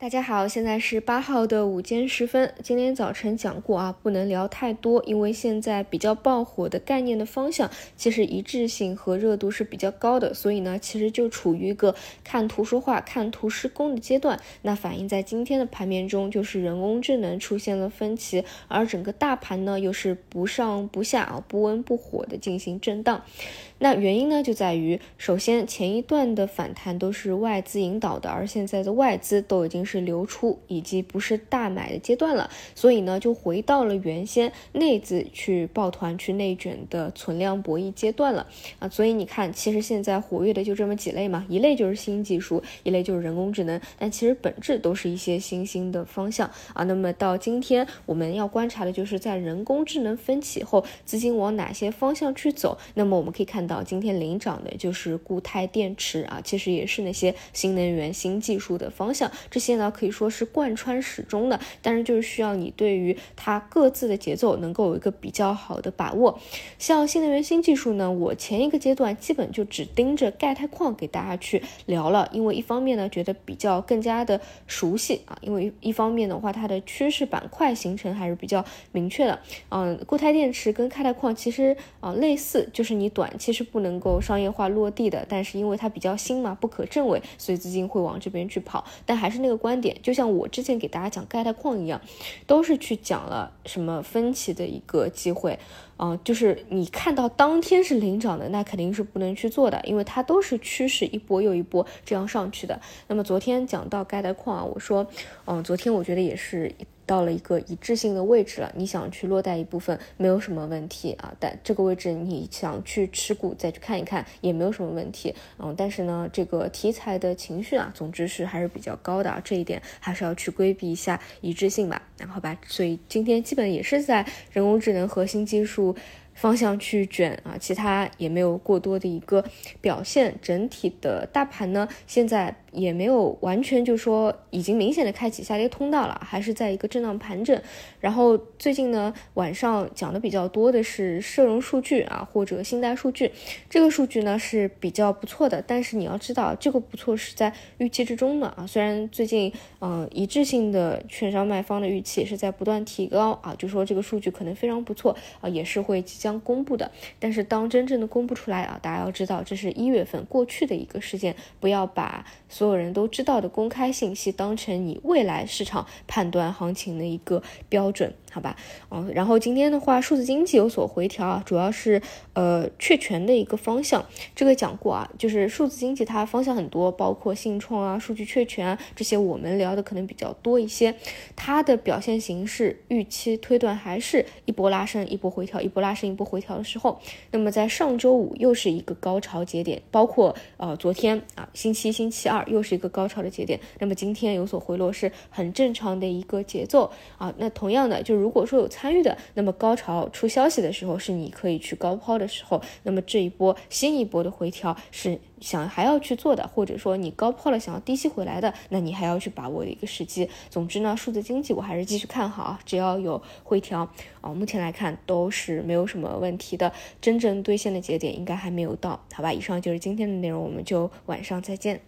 大家好，现在是八号的午间时分。今天早晨讲过啊，不能聊太多，因为现在比较爆火的概念的方向，其实一致性和热度是比较高的，所以呢，其实就处于一个看图说话、看图施工的阶段。那反映在今天的盘面中，就是人工智能出现了分歧，而整个大盘呢，又是不上不下啊，不温不火的进行震荡。那原因呢，就在于首先前一段的反弹都是外资引导的，而现在的外资都已经是流出，以及不是大买的阶段了，所以呢，就回到了原先内资去抱团去内卷的存量博弈阶段了啊。所以你看，其实现在活跃的就这么几类嘛，一类就是新技术，一类就是人工智能，但其实本质都是一些新兴的方向啊。那么到今天我们要观察的就是在人工智能分歧后，资金往哪些方向去走？那么我们可以看。到今天领涨的就是固态电池啊，其实也是那些新能源、新技术的方向，这些呢可以说是贯穿始终的。但是就是需要你对于它各自的节奏能够有一个比较好的把握。像新能源新技术呢，我前一个阶段基本就只盯着钙钛矿给大家去聊了，因为一方面呢觉得比较更加的熟悉啊，因为一方面的话它的趋势板块形成还是比较明确的。嗯，固态电池跟钙钛矿其实啊类似，就是你短期。是不能够商业化落地的，但是因为它比较新嘛，不可证伪，所以资金会往这边去跑。但还是那个观观点，就像我之前给大家讲钙钛矿一样，都是去讲了什么分歧的一个机会啊，就是你看到当天是领涨的，那肯定是不能去做的，因为它都是趋势一波又一波这样上去的。那么昨天讲到钙钛矿啊，我说，嗯，昨天我觉得也是。到了一个一致性的位置了，你想去落袋一部分没有什么问题啊，但这个位置你想去持股再去看一看也没有什么问题，嗯，但是呢，这个题材的情绪啊，总之是还是比较高的啊，这一点还是要去规避一下一致性吧，然后吧，所以今天基本也是在人工智能核心技术。方向去卷啊，其他也没有过多的一个表现。整体的大盘呢，现在也没有完全就说已经明显的开启下跌通道了，还是在一个震荡盘整。然后最近呢，晚上讲的比较多的是社融数据啊，或者信贷数据。这个数据呢是比较不错的，但是你要知道，这个不错是在预期之中的啊。虽然最近嗯一致性的券商卖方的预期也是在不断提高啊，就说这个数据可能非常不错啊，也是会即将。将公布的，但是当真正的公布出来啊，大家要知道这是一月份过去的一个事件，不要把所有人都知道的公开信息当成你未来市场判断行情的一个标准。好吧，嗯，然后今天的话，数字经济有所回调啊，主要是呃确权的一个方向，这个讲过啊，就是数字经济它方向很多，包括信创啊、数据确权啊这些，我们聊的可能比较多一些。它的表现形式预期推断还是一波拉升、一波回调、一波拉升、一波回调的时候。那么在上周五又是一个高潮节点，包括呃昨天啊星期一星期二又是一个高潮的节点。那么今天有所回落是很正常的一个节奏啊。那同样的就是。如果说有参与的，那么高潮出消息的时候是你可以去高抛的时候，那么这一波新一波的回调是想还要去做的，或者说你高抛了想要低吸回来的，那你还要去把握一个时机。总之呢，数字经济我还是继续看好，只要有回调啊，目前来看都是没有什么问题的，真正兑现的节点应该还没有到，好吧？以上就是今天的内容，我们就晚上再见。